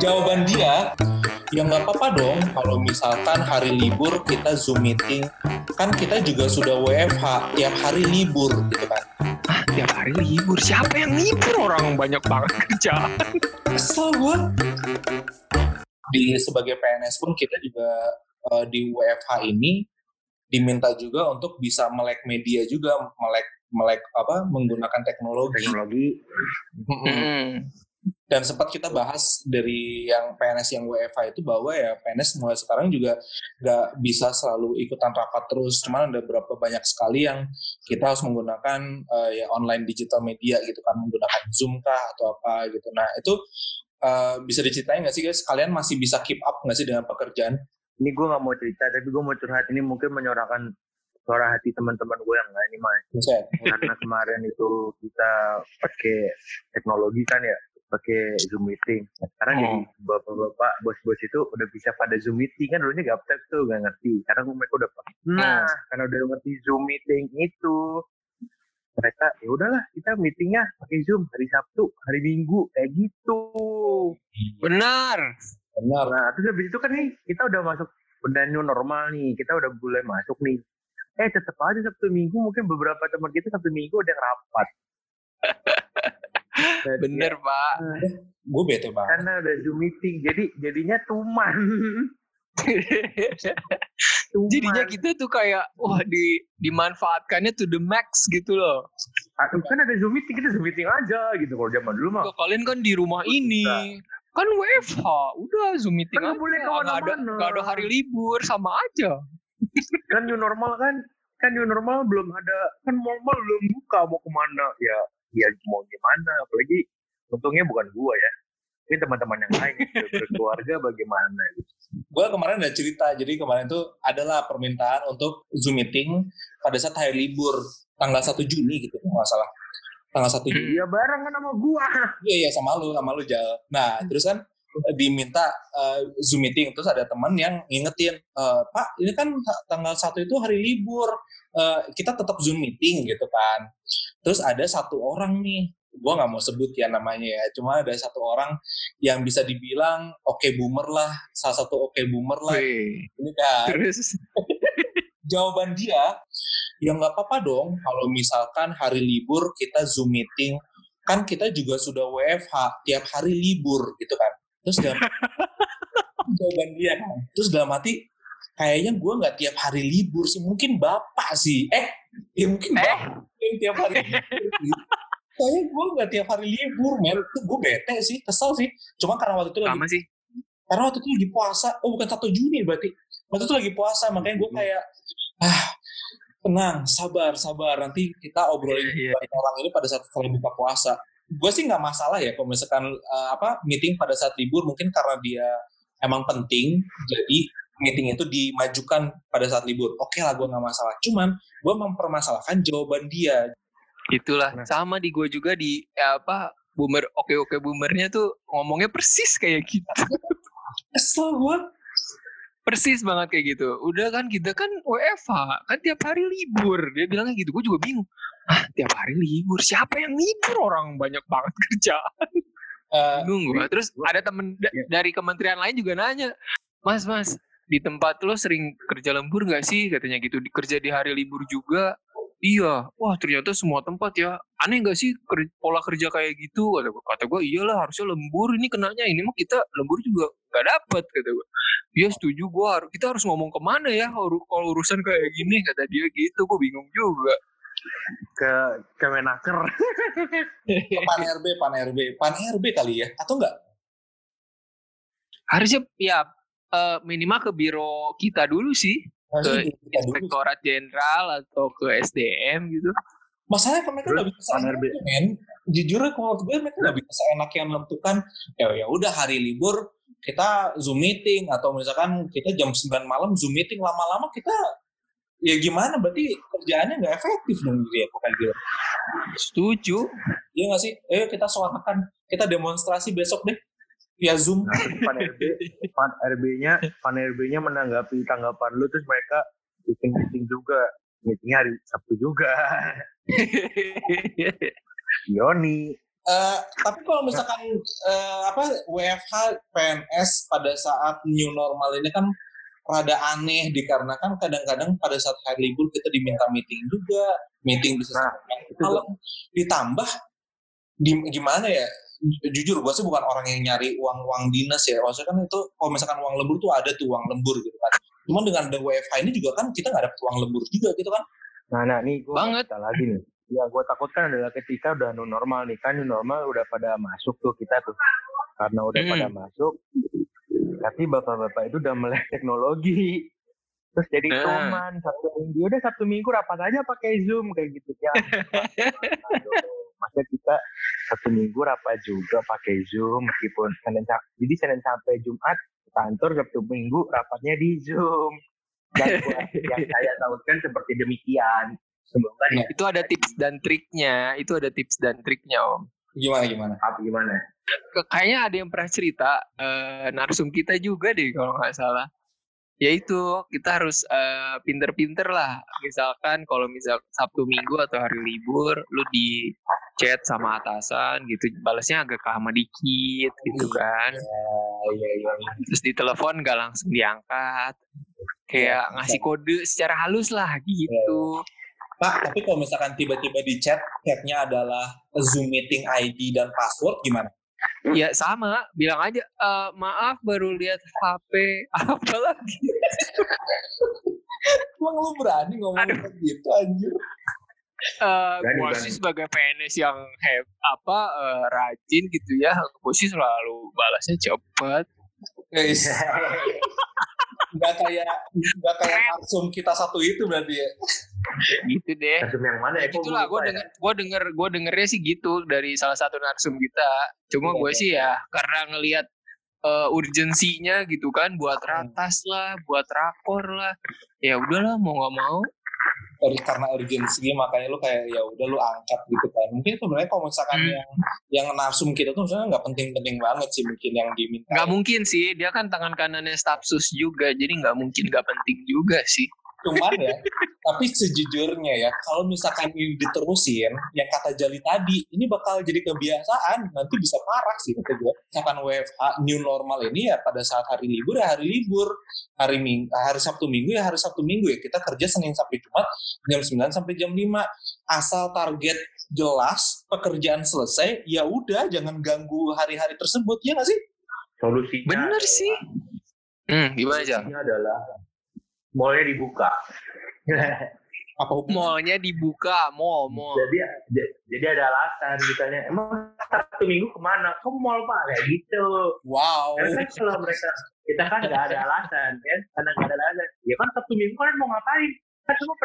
jawaban dia ya nggak apa-apa dong. Kalau misalkan hari libur kita zoom meeting kan kita juga sudah WFH tiap hari libur gitu kan. Ah tiap hari libur? Siapa yang libur? Orang banyak banget kerjaan kesel gue di sebagai PNS pun kita juga uh, di WFH ini diminta juga untuk bisa melek media juga melek melek apa menggunakan teknologi. Teknologi. Hmm. Dan sempat kita bahas dari yang PNS yang WFH itu bahwa ya PNS mulai sekarang juga nggak bisa selalu ikutan rapat terus. Cuman ada beberapa banyak sekali yang kita harus menggunakan uh, ya online digital media gitu kan menggunakan Zoom kah atau apa gitu. Nah itu uh, bisa diceritain nggak sih guys? Kalian masih bisa keep up nggak sih dengan pekerjaan? Ini gue nggak mau cerita tapi gue mau curhat. Ini mungkin menyuarakan suara hati teman-teman gue yang lain nih mas. Buset. karena kemarin itu kita pakai teknologi kan ya pakai zoom meeting. Nah, sekarang Oh. jadi bapak-bapak bos-bos itu udah bisa pada zoom meeting. Kan dulunya gaptek tuh gak ngerti. Sekarang mereka udah pakai nah. Karena udah ngerti zoom meeting itu mereka ya udahlah kita meetingnya pakai zoom hari sabtu hari minggu. Kayak gitu. Benar. Benar. Nah, terus habis itu kan nih kita udah masuk udah new normal nih, kita udah mulai masuk nih. Eh tetap aja Sabtu Minggu mungkin beberapa teman kita Sabtu Minggu udah ngerapat. Dan bener ya, pak. Gue bete banget. Karena udah zoom meeting, jadi jadinya tuman. tuman. jadinya kita tuh kayak wah di dimanfaatkannya to the max gitu loh. Aduh, kan ada zoom meeting, kita zoom meeting aja gitu. Kalau zaman dulu mah Kok kalian kan di rumah ini? kan WFH udah zoom meeting Kan aja. boleh nggak ada ke mana-mana. nggak ada hari libur sama aja. Kan new normal kan kan new normal belum ada kan normal belum buka mau ke mana ya ya mau gimana apalagi untungnya bukan gua ya ini teman-teman yang lain berkeluarga bagaimana gitu. gue kemarin ada cerita jadi kemarin tuh adalah permintaan untuk zoom meeting pada saat hari libur tanggal 1 Juni gitu kalau nggak salah. Tanggal 1 Juni. Ya bareng kan sama gua. Iya iya sama lu sama lu jal. Nah terus kan eh, diminta eh, zoom meeting terus ada teman yang ngingetin "Eh, pak ini kan ta- tanggal satu itu hari libur Eh, kita tetap zoom meeting gitu kan terus ada satu orang nih gua nggak mau sebut ya namanya ya cuma ada satu orang yang bisa dibilang oke boomer lah salah satu oke boomer lah. Wih. ini kan. Terus jawaban dia ya nggak apa-apa dong kalau misalkan hari libur kita zoom meeting. Kan kita juga sudah WFH tiap hari libur gitu kan. Terus dalam jawaban dia kan. Terus dalam hati kayaknya gue nggak tiap hari libur sih mungkin bapak sih. Eh ya mungkin Eh? yang tiap hari kayaknya gue nggak tiap hari libur men. Itu gue bete sih kesel sih. Cuma karena waktu itu lagi sama sih. Karena waktu itu lagi puasa. Oh bukan 1 Juni berarti. Waktu itu lagi puasa makanya gue kayak ah tenang sabar sabar. Nanti kita obrolin Iya, iya. banyak orang ini pada saat setelah buka puasa. Gue sih nggak masalah ya kalau misalkan eh, apa meeting pada saat libur. Mungkin karena dia emang penting jadi meeting itu dimajukan pada saat libur. Oke lah gue nggak masalah. Cuman gue mempermasalahkan jawaban dia. Itulah. Nah. sama di gue juga di ya apa boomer oke oke boomernya tuh ngomongnya persis kayak gitu. Kesel gue persis banget kayak gitu. Udah kan kita kan WFH kan tiap hari libur. Dia bilangnya gitu. Gue juga bingung. Ah tiap hari libur? Siapa yang libur? Orang banyak banget kerjaan. Eh, bingung gue terus ada temen da- Iya. dari kementerian lain juga nanya mas mas di tempat lo sering kerja lembur nggak sih? Katanya gitu. Di- kerja di hari libur juga. Iya. Wah ternyata semua tempat ya. Aneh nggak sih ker- pola kerja kayak gitu? Kata gue kata gue iyalah harusnya lembur. Ini kenanya ini mah kita lembur juga nggak dapat kata gue dia setuju. Gue harus kita harus ngomong ke mana ya kalau kalau urusan kayak gini? Kata dia gitu. Gue bingung juga. Ke Kemenaker ke pan RB pan RB pan RB kali ya? Atau enggak harusnya ya eh, minimal ke biro kita dulu sih. Harusnya ke inspektorat jenderal atau ke SDM gitu. Masalahnya kan mereka nggak bisa seenaknya men. Jujur kalau menurut gue mereka nggak bisa seenaknya menentukan ya ya udah hari libur kita zoom meeting atau misalkan kita jam 9 malam zoom meeting lama-lama kita ya gimana? Berarti kerjaannya nggak efektif dong gitu ya kayak gitu. Setuju. Iya nggak sih? Ayo kita suarakan kita demonstrasi besok deh via zoom Nah, Pan RB, Pan RB-nya, Pan RB-nya menanggapi tanggapan lu terus mereka bikin meeting juga. Meetingnya hari Sabtu juga. Yoni, Uh, tapi kalau misalkan uh, apa WFH PNS pada saat new normal ini kan rada aneh dikarenakan kadang-kadang pada saat hari libur kita diminta meeting juga, meeting bisa nah, malam ditambah di, gimana ya? Jujur gue sih bukan orang yang nyari uang-uang dinas ya. Maksudnya kan itu kalau misalkan uang lembur tuh ada tuh uang lembur gitu kan. Cuman dengan ada WFH ini juga kan kita nggak dapat uang lembur juga gitu kan. Nah, nah nih gue banget lagi nih ya gue takutkan adalah ketika udah new normal nih kan new normal udah pada masuk tuh kita tuh karena udah hmm. pada masuk tapi bapak-bapak itu udah melek teknologi terus jadi nah. cuman satu minggu udah satu minggu rapat aja pakai zoom kayak gitu ya masa kita satu minggu rapat juga pakai zoom meskipun senin jadi senin sampai jumat kantor sabtu minggu rapatnya di zoom dan yang saya tahukan seperti demikian Semoga ya. Itu ada tips dan triknya. Itu ada tips dan triknya Om. Gimana gimana? Apa gimana? Kayaknya ada yang pernah cerita uh, narsum kita juga deh kalau nggak salah. Yaitu kita harus uh, pinter-pinter lah. Misalkan kalau misal Sabtu Minggu atau hari libur, lu di chat sama atasan gitu, balasnya agak lama dikit gitu iya, kan. Iya, iya, iya. Terus di telepon gak langsung diangkat. Kayak iya, ngasih kode secara halus lah gitu. Iya. Pak, tapi kalau misalkan tiba-tiba di chat, chatnya adalah Zoom meeting ID dan password, gimana? Ya sama, bilang aja e, maaf baru lihat HP apa lagi. Emang lu berani ngomong Aduh. gitu anjir? Uh, gue sih sebagai PNS yang have, apa uh, rajin gitu ya, gue sih selalu balasnya cepet. Guys, nggak kayak nggak kayak langsung kita satu itu berarti ya gitu deh. Narsum yang mana ya? Itulah gue denger ya? gue denger gue dengernya sih gitu dari salah satu narsum kita. Cuma gue sih ya karena ngelihat uh, urgensinya gitu kan buat ratas lah buat rakor lah. Ya udahlah mau nggak mau. Karena urgensi makanya lu kayak ya udah lu angkat gitu kan. Mungkin sebenarnya kalau misalkan hmm. yang yang narsum kita tuh sebenarnya nggak penting-penting banget sih mungkin yang diminta nggak mungkin sih dia kan tangan kanannya stafsus juga jadi nggak mungkin nggak penting juga sih Cuman ya, tapi sejujurnya ya, kalau misalkan ini diterusin, yang kata Jali tadi, ini bakal jadi kebiasaan, nanti bisa parah sih kata gue. Misalkan WFH new normal ini ya pada saat hari libur ya hari libur, hari minggu, hari Sabtu Minggu ya hari Sabtu Minggu ya kita kerja Senin sampai Jumat jam 9 sampai jam 5. Asal target jelas, pekerjaan selesai, ya udah jangan ganggu hari-hari tersebut, ya nggak sih? Solusinya Bener sih. Hmm, gimana aja? adalah mallnya dibuka. apa mallnya dibuka mall mall. Jadi jadi ada alasan misalnya emang satu minggu ke mana? Ke mall pak. Kayak gitu. Wow. Karena kan kalau mereka kita kan nggak ada alasan kan? Karena nggak ada alasan. Ya kan satu minggu kan mau ngapain? Kan semua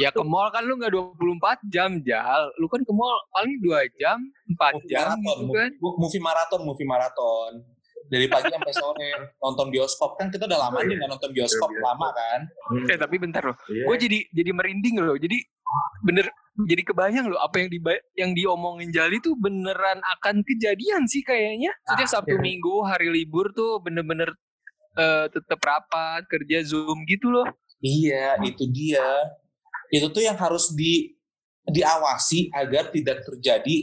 Ya ke mall kan lu nggak 24 jam jal, lu kan ke mall paling dua jam, empat jam maraton, gitu kan. Movie maraton, movie maraton dari pagi sampai sore. Nonton bioskop. Kan kita udah lama nih nggak nonton bioskop. Lama kan? Hmm. eh tapi bentar loh. Yeah. gue jadi jadi merinding loh. Jadi bener jadi kebayang loh apa yang di yang diomongin Jali tuh beneran akan kejadian sih kayaknya. Setiap ah, Sabtu iya. Minggu hari libur tuh bener-bener uh, tetap rapat kerja zoom gitu loh. Iya itu dia. Itu tuh yang harus di diawasi agar tidak terjadi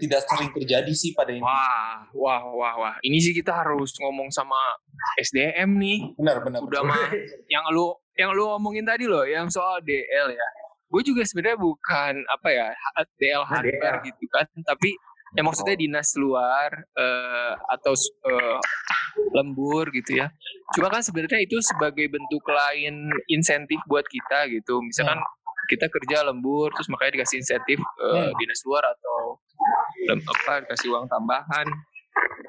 tidak sering terjadi sih pada ini. Wah, wah, wah, wah. Ini sih kita harus ngomong sama SDM nih. Benar, benar. Udah mah yang lu yang lu omongin tadi loh, yang soal DL ya. Gue juga sebenarnya bukan apa ya DL hardware gitu kan, tapi ya maksudnya dinas luar uh, atau uh, lembur gitu ya. Cuma kan sebenarnya itu sebagai bentuk lain insentif buat kita gitu. Misalkan hmm kita kerja lembur terus makanya dikasih insentif uh, dinas luar atau apa dikasih uang tambahan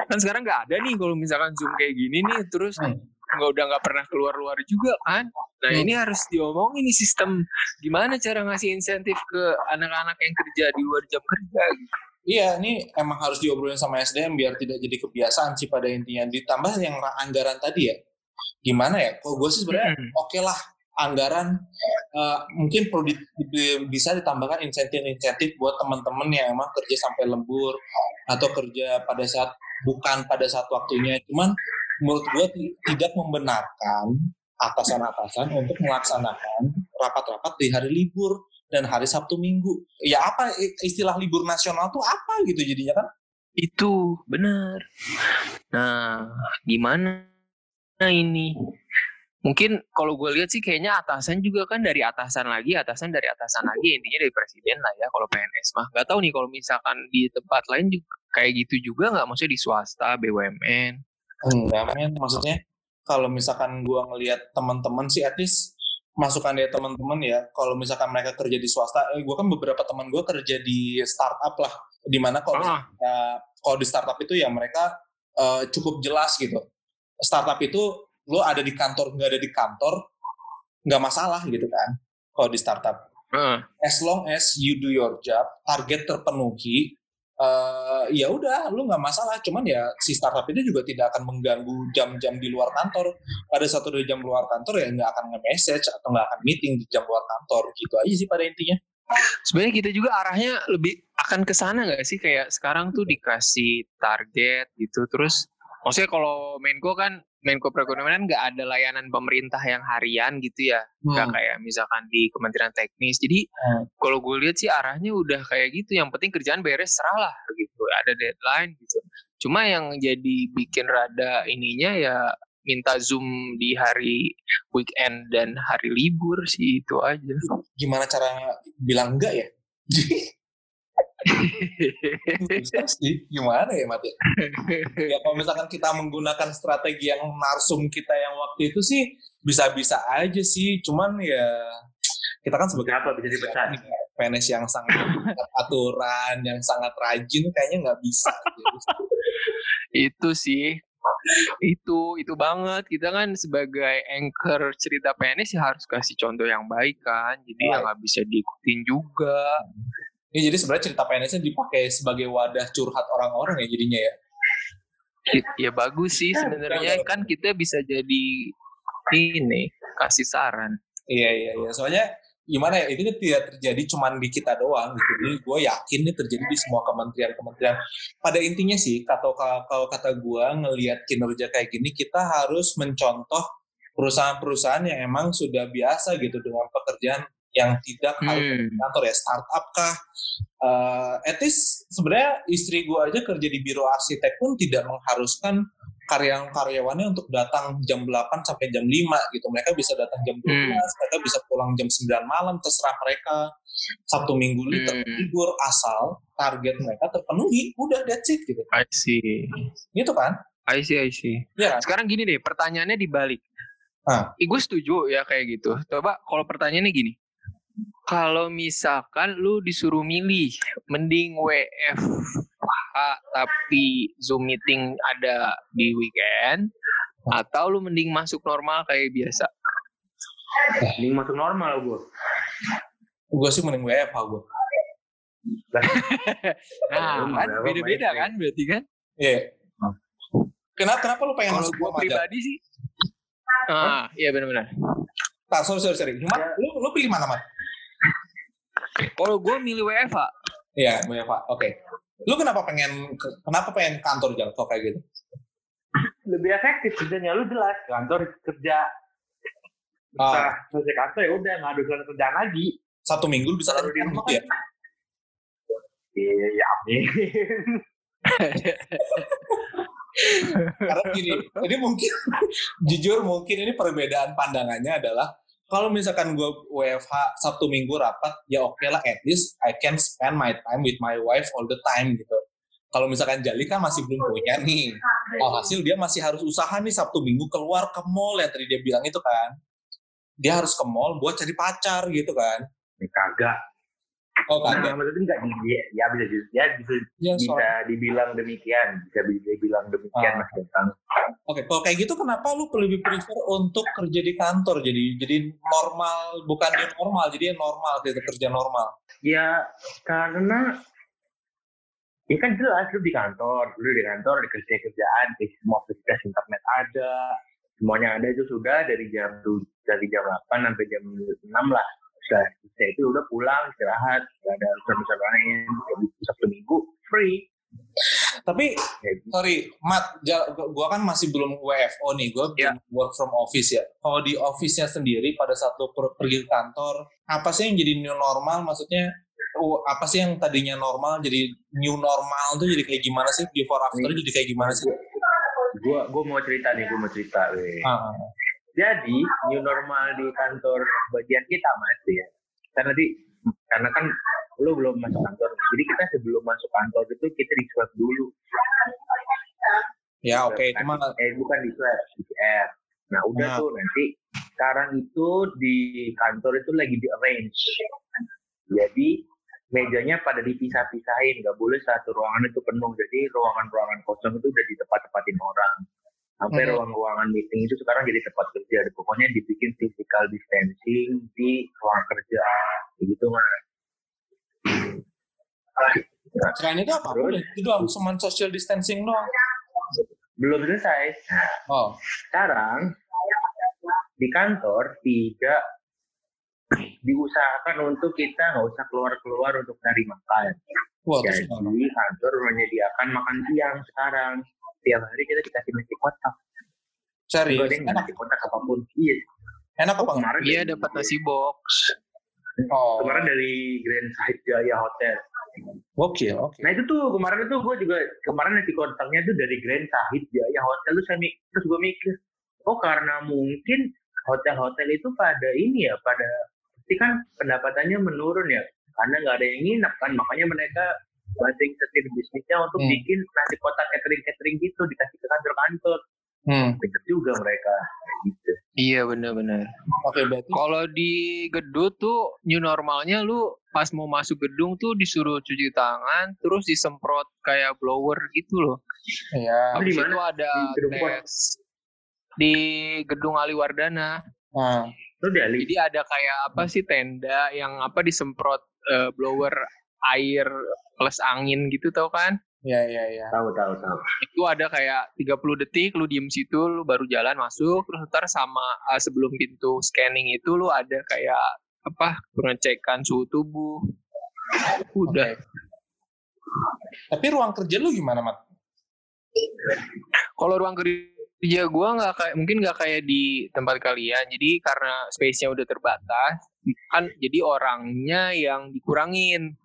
kan sekarang nggak ada nih kalau misalkan zoom kayak gini nih terus hmm. nggak udah nggak pernah keluar luar juga kan nah hmm. ini harus diomongin nih sistem gimana cara ngasih insentif ke anak-anak yang kerja di luar jam kerja gitu. Iya, ini emang harus diobrolin sama SDM biar tidak jadi kebiasaan sih pada intinya. Ditambah yang anggaran tadi ya, gimana ya? Kalau gue sih sebenarnya hmm. oke okay lah anggaran uh, mungkin perlu di, di, bisa ditambahkan insentif-insentif buat teman-teman yang emang kerja sampai lembur atau kerja pada saat bukan pada saat waktunya. Cuman menurut gue tidak membenarkan atasan-atasan untuk melaksanakan rapat-rapat di hari libur. dan hari Sabtu Minggu. Ya apa istilah libur nasional tuh apa gitu jadinya kan? Itu benar. Nah, gimana nah ini? Mungkin kalau gue lihat sih kayaknya atasan juga kan dari atasan lagi, atasan dari atasan lagi, intinya dari presiden lah ya kalau PNS mah. Gak tahu nih kalau misalkan di tempat lain juga kayak gitu juga nggak? Maksudnya di swasta, BUMN? Enggak men, maksudnya kalau misalkan gue ngelihat teman-teman sih at least masukan dari teman-teman ya kalau misalkan mereka kerja di swasta eh, gue kan beberapa teman gue kerja di startup lah di mana kalau ah. kalau di startup itu ya mereka uh, cukup jelas gitu startup itu lo ada di kantor nggak ada di kantor nggak masalah gitu kan kalau di startup. Uh. as long as you do your job target terpenuhi uh, ya udah lu nggak masalah. Cuman ya si startup itu juga tidak akan mengganggu jam-jam di luar kantor. Pada satu dari jam luar kantor ya nggak akan nge-message atau nggak akan meeting di jam luar kantor. Gitu aja sih pada intinya. Sebenarnya kita juga arahnya lebih akan ke sana nggak sih? Kayak sekarang tuh dikasih target gitu terus maksudnya kalau Menko kan Menko Perekonomian nggak ada layanan pemerintah yang harian gitu ya, nggak hmm. kayak misalkan di Kementerian Teknis. Jadi hmm. kalau gue lihat sih arahnya udah kayak gitu. Yang penting kerjaan beres serah lah gitu, ada deadline gitu. Cuma yang jadi bikin rada ininya ya minta zoom di hari weekend dan hari libur sih itu aja. Gimana cara bilang enggak ya? Bisa sih, gimana ya Mati? ya? Kalau misalkan kita menggunakan strategi yang narsum kita yang waktu itu sih bisa-bisa aja sih, cuman ya kita kan sebagai apa bisa dipecat? PNS yang sangat aturan, yang sangat rajin kayaknya nggak bisa. itu sih. Itu itu banget. Kita kan sebagai anchor cerita PNS ya harus kasih contoh yang baik kan. Jadi ya nggak bisa diikutin juga ini jadi sebenarnya cerita PNS-nya dipakai sebagai wadah curhat orang-orang ya jadinya ya. Ya bagus sih sebenarnya kan kita bisa jadi ini kasih saran. Iya iya iya. Soalnya gimana ya itu tidak terjadi cuma di kita doang gitu. Jadi gue yakin ini terjadi di semua kementerian-kementerian. Pada intinya sih kalau kalau kata gue ngelihat kinerja kayak gini kita harus mencontoh perusahaan-perusahaan yang emang sudah biasa gitu dengan pekerjaan yang tidak hmm. harus kantor ya startup kah uh, etis sebenarnya istri gue aja kerja di biro arsitek pun tidak mengharuskan karyawan-karyawannya untuk datang jam 8 sampai jam 5 gitu. Mereka bisa datang jam 12, hmm. mereka bisa pulang jam 9 malam, terserah mereka. Sabtu Minggu hmm. libur asal target mereka terpenuhi, udah that's it gitu. I see. Gitu kan? I see, I see. Ya. Sekarang gini deh, pertanyaannya dibalik. Ah. gue setuju ya kayak gitu. Coba kalau pertanyaannya gini, kalau misalkan lu disuruh milih mending WFH tapi Zoom meeting ada di weekend atau lu mending masuk normal kayak biasa? Mending masuk normal gue. Gue sih mending WFH gue. nah, kan beda-beda kan berarti kan? Iya. Yeah. Kenapa kenapa lu pengen masuk gue pribadi sih? Ah, iya benar-benar. Tak, sorry, sorry, sorry. Cuma, ya. lu, lu pilih mana, Mat? Kalau gue milih WFA. Iya, WFA. Oke. Okay. Lu kenapa pengen kenapa pengen kantor jalan kok kayak gitu? Lebih efektif kerjanya lu jelas kantor kerja ah. selesai kantor ya udah nggak ada kerjaan lagi. Satu minggu bisa kan gitu ya? Iya, ya amin. Karena gini, ini mungkin jujur mungkin ini perbedaan pandangannya adalah kalau misalkan gue WFH Sabtu Minggu rapat, ya oke okay lah at least I can spend my time with my wife all the time gitu. Kalau misalkan Jali kan masih belum punya nih, hasil dia masih harus usaha nih Sabtu Minggu keluar ke mall yang tadi dia bilang itu kan. Dia harus ke mall buat cari pacar gitu kan. Kagak, Oh, kan? Nah, maksudnya enggak ya, ya bisa ya bisa ya, bisa dibilang demikian, bisa dibilang demikian ah. Mas Oke, okay. kalau kayak gitu kenapa lu lebih prefer untuk kerja di kantor jadi jadi normal bukan di normal jadi normal gitu kerja normal? Ya karena ya kan jelas lu di kantor, lu di kantor di kerja kerjaan, di semua fasilitas internet ada, semuanya ada itu sudah dari jam dari jam 8 sampai jam 6 lah saya itu udah pulang istirahat gak ada urusan besar lain sabtu minggu free Tapi Ya, gitu. sorry, Mat, gua kan masih belum WFO nih, gua Ya. belum work from office ya. Kalau di office-nya sendiri pada saat per- pergi ke kantor, apa sih yang jadi new normal? Maksudnya oh, apa sih yang tadinya normal jadi new normal tuh jadi kayak gimana sih? Before after jadi kayak gimana sih? Gua gua mau cerita nih, gua mau cerita. weh. Ah, Jadi new normal di kantor bagian kita mas ya. Karena di karena kan lu belum masuk kantor. Jadi kita sebelum masuk kantor itu kita di swab dulu. ya oke, itu mah Eh bukan di swab, PCR. Nah udah Nah. tuh nanti sekarang itu di kantor itu lagi di arrange. Jadi mejanya pada dipisah-pisahin, nggak boleh satu ruangan itu penuh. Jadi ruangan-ruangan kosong itu udah ditepat-tepatin orang. Sampai Hmm. ruang-ruangan meeting itu sekarang jadi tempat kerja. Pokoknya dibikin physical distancing di ruang kerja. Begitu mas. Nah, selain itu apa? Itu doang, cuma social distancing doang. belum selesai. Oh, sekarang di kantor tidak diusahakan untuk kita nggak usah keluar-keluar untuk cari makan. wah Jadi kantor menyediakan makan siang sekarang. Tiap hari kita dikasih nasi kotak. Serius, Enggak ada yang enak, nasi kotak apa pun. Iya. enak apa enggak? Kemarin Iya dapat nasi box. Oh, Kemarin dari Grand Side Jaya Hotel. gokil, oke. Nah itu tuh kemarin itu gue juga kemarin nasi kotaknya tuh dari Grand Sahid Jaya Hotel terus saya terus gue mikir oh karena mungkin hotel-hotel itu pada ini ya pada pasti kan pendapatannya menurun ya karena nggak ada yang nginep kan makanya mereka banting setir bisnisnya untuk Hmm. bikin nasi kotak catering catering gitu dikasih ke kantor-kantor Hmm, pinter juga mereka gitu Iya benar-benar. oke berarti Kalau di gedung tuh new normalnya lu pas mau masuk gedung tuh disuruh cuci tangan, terus disemprot kayak blower gitu loh. ya. Lu di itu ada Di gedung tes di gedung Aliwardana. Nah, lu di Ali Jadi ada kayak apa sih tenda yang apa disemprot eh, blower air plus angin gitu tau kan? ya ya ya. tahu tahu tahu Itu ada kayak 30 detik lu diem situ lu baru jalan masuk terus ntar sama eh, sebelum pintu scanning itu lu ada kayak apa pengecekan suhu tubuh. Udah. Oke. Tapi ruang kerja lu gimana, Mat? Kalau ruang kerja gua nggak kayak mungkin nggak kayak di tempat kalian. Jadi karena space-nya udah terbatas, kan jadi orangnya yang dikurangin.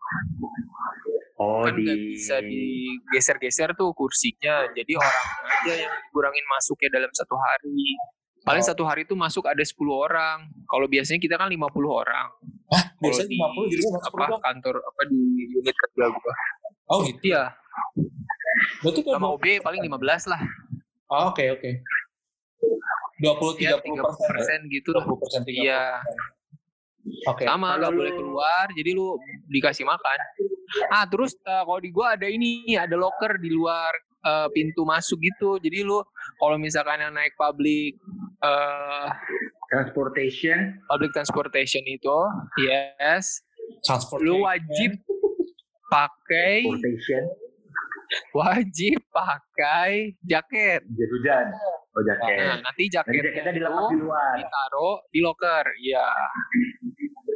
oh kan di nggak bisa digeser-geser tuh kursinya. Jadi orang aja yang dikurangin masuknya dalam satu hari. Paling Oh. satu hari tuh masuk ada 10 orang. Kalau biasanya kita kan 50 orang. Hah, biasanya di 50 jadi cuma 10 apa doang. kantor apa di unit kerja gua. Oh gitu. Iya, Berarti kalau sama OB paling 15 lah. Oh, oke oke. 20 Ya, 30 persen. 30% gitu lah. 20 persen 30 Iya. Oke. sama nggak boleh keluar jadi lu dikasih makan. Ah terus eh, kalau di gua ada ini ada locker di luar eh, pintu masuk gitu. Jadi lu kalau misalkan yang naik public eh transportation. public transportation itu yes. Transport. lu wajib pakai transportation. wajib pakai jaket. Jas hujan. Oh jaket. Nah nanti Nanti jaket jaketnya itu dilepas di luar. ditaruh di locker ya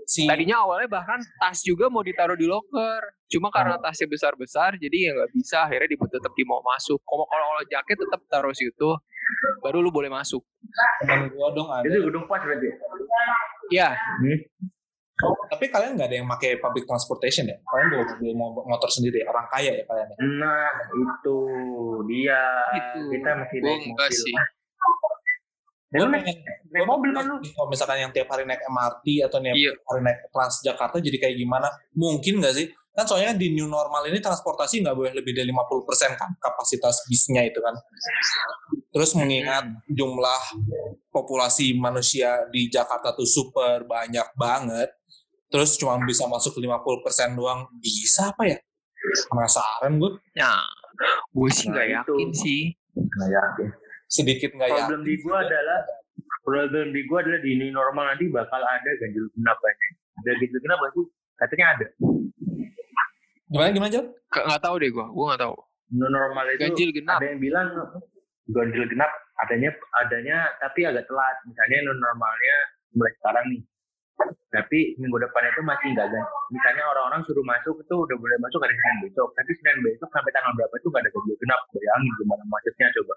Si Tadinya awalnya bahkan tas juga mau ditaruh di locker. Cuma karena Oh. tasnya besar-besar, jadi ya nggak bisa. Akhirnya dibuat tetap di mau masuk. Kalau kalau jaket tetap taruh situ, baru lu boleh masuk. teman gua dong ada. itu gedung pas berarti Ya, Tapi kalian nggak ada yang pakai public transportation ya? Kalian bawa mobil mo- motor sendiri, orang kaya ya kalian ya? nah itu dia Itu. kita masih naik mobil sih. Dan lu naik, pengen- naik mobil kan lu nih, Kalau misalkan yang tiap hari naik MRT atau tiap Iya. hari naik Transjakarta jadi kayak gimana? Mungkin nggak sih? Kan soalnya di new normal ini transportasi nggak boleh lebih dari 50% kan kapasitas bisnya itu kan. Terus mengingat jumlah populasi manusia di Jakarta tuh super banyak banget. Terus cuma bisa masuk 50% doang. Bisa apa ya? Penasaran gue. Nah, gue sih nggak Nah, itu. yakin sih. nggak yakin Sedikit nggak yakin. problem di gua adalah problem di gua adalah di new normal nanti bakal ada ganjil genap banyak ada ganjil genap sih katanya ada Gimana gimana Jal? Nggak tahu deh gue, gue nggak tahu. new normal itu Ganjil genap. ada yang bilang ganjil genap adanya adanya tapi agak telat misalnya new normalnya mulai sekarang nih tapi minggu depan itu masih nggak ganti. Misalnya orang-orang suruh masuk itu udah boleh masuk hari Senin besok, tapi Senin besok sampai tanggal berapa itu nggak ada ganjil genap. Bayangin gimana macetnya coba.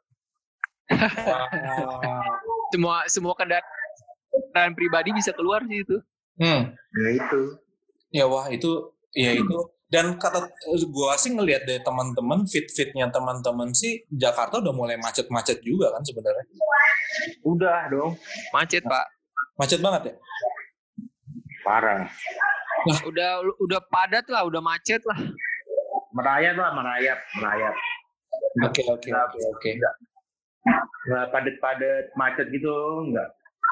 Semua semua kendaraan pribadi bisa keluar sih itu. Hmm. Ya itu. Ya wah itu ya itu dan kata gua sih ngelihat dari teman-teman fit-fitnya teman-teman sih Jakarta udah mulai macet-macet juga kan sebenarnya. Udah dong. Macet, Pak. Macet banget ya? Parah. Nah. Udah udah padat lah, udah macet lah. Merayap lah, merayap, merayap. Oke, oke, oke, oke. Nggak padat-padat macet gitu, enggak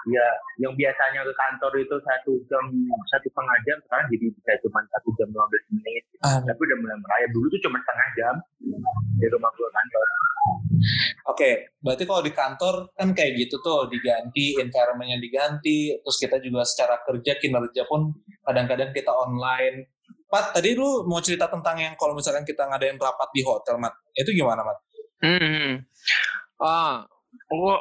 ya yang biasanya ke kantor itu satu jam satu setengah jam sekarang jadi bisa cuma satu jam lima belas menit ah. tapi udah mulai merayap dulu tuh cuma setengah jam di rumah gue kantor Oke, okay, berarti kalau di kantor kan kayak gitu tuh diganti, environmentnya diganti, terus kita juga secara kerja kinerja pun kadang-kadang kita online. Pat, tadi lu mau cerita tentang yang kalau misalkan kita ngadain rapat di hotel, Mat. Itu gimana, Mat? Hmm. Ah, oh,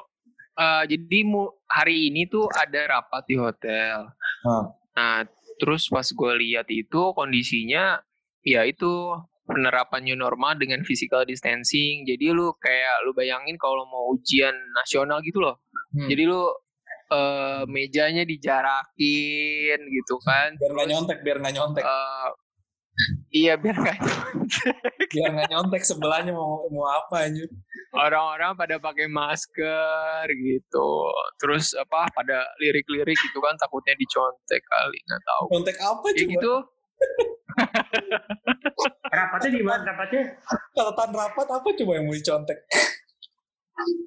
uh, jadi mu, hari ini tuh ada rapat di hotel. Hmm. Nah, terus pas gue lihat itu kondisinya ya itu penerapan new normal dengan physical distancing. Jadi lu kayak lu bayangin kalau mau ujian nasional gitu loh. Hmm. Jadi lu uh, mejanya dijarakin gitu kan. Biar nggak nyontek, biar nggak nyontek. Uh, Iya biar nggak nyontek. biar nggak nyontek sebelahnya mau mau apa aja. Orang-orang pada pakai masker gitu. Terus apa pada lirik-lirik gitu kan takutnya dicontek kali nggak tahu. Contek apa sih? gitu. rapatnya di mana rapatnya? Catatan rapat apa coba yang mau dicontek?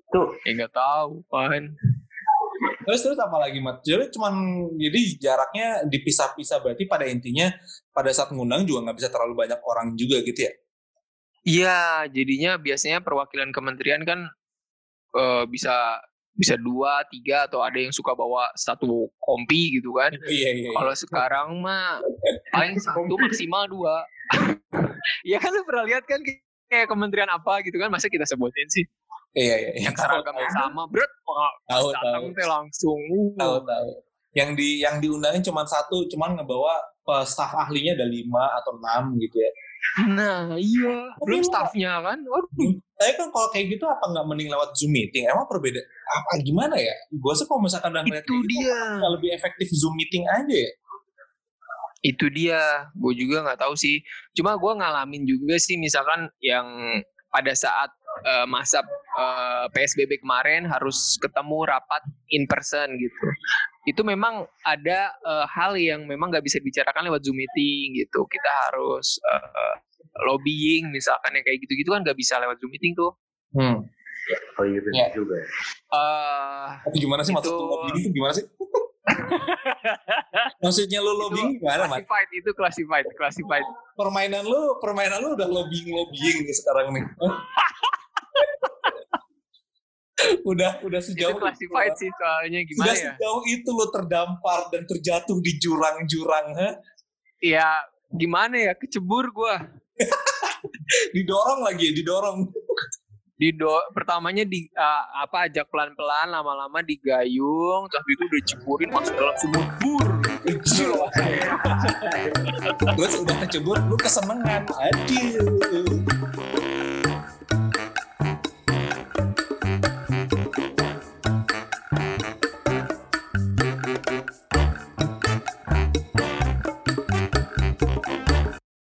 Tuh. Ya nggak tahu kan. Terus terus apa lagi mat? Jadi cuman jadi jaraknya dipisah-pisah berarti pada intinya pada saat ngundang juga nggak bisa terlalu banyak orang juga gitu ya? Iya, jadinya biasanya perwakilan kementerian kan uh, bisa bisa dua, tiga atau ada yang suka bawa satu kompi gitu kan. Iya, iya. iya. Kalau sekarang mah paling satu maksimal dua. Iya kan lu pernah lihat kan kayak kementerian apa gitu kan, masa kita sebutin sih? Iya iya. Yang seragam sama, berat tahu tahu. Teh langsung. Tahu tahu. Yang di yang diundangin cuma satu, cuma ngebawa uh, staf ahlinya ada lima atau enam gitu ya. Nah iya, belum staffnya kan. Waduh. Tapi kan kalau kayak gitu apa nggak mending lewat Zoom meeting? Emang berbeda? Apa gimana ya? Gue sih kalau misalkan udah ngeliat itu gitu, dia. lebih efektif Zoom meeting aja ya. Itu dia, gue juga nggak tahu sih. Cuma gue ngalamin juga sih, misalkan yang pada saat uh, masa uh, eh, PSBB kemarin harus ketemu rapat in person gitu. Itu memang ada uh, hal yang memang nggak bisa dibicarakan lewat Zoom meeting gitu. Kita harus uh, lobbying misalkan yang kayak gitu-gitu kan nggak bisa lewat Zoom meeting tuh. Hmm. Oh iya yeah. juga. Uh, Tapi gimana sih itu, maksud lobbying itu gimana sih? Maksudnya lu lobbying gimana, Mat? Classified itu classified, classified. Permainan lu, permainan lu udah lobbying lobbying nih sekarang nih. udah udah sejauh itu classified itu, sih soalnya gimana sudah ya? sejauh itu lo terdampar dan terjatuh di jurang-jurang ha? Iya, gimana ya? Kecebur gua. didorong lagi ya, didorong. Dido pertamanya di uh, apa ajak pelan-pelan lama-lama digayung tapi itu udah ceburin masuk dalam sumur bur. Terus udah kecebur lu kesenengan. Aduh.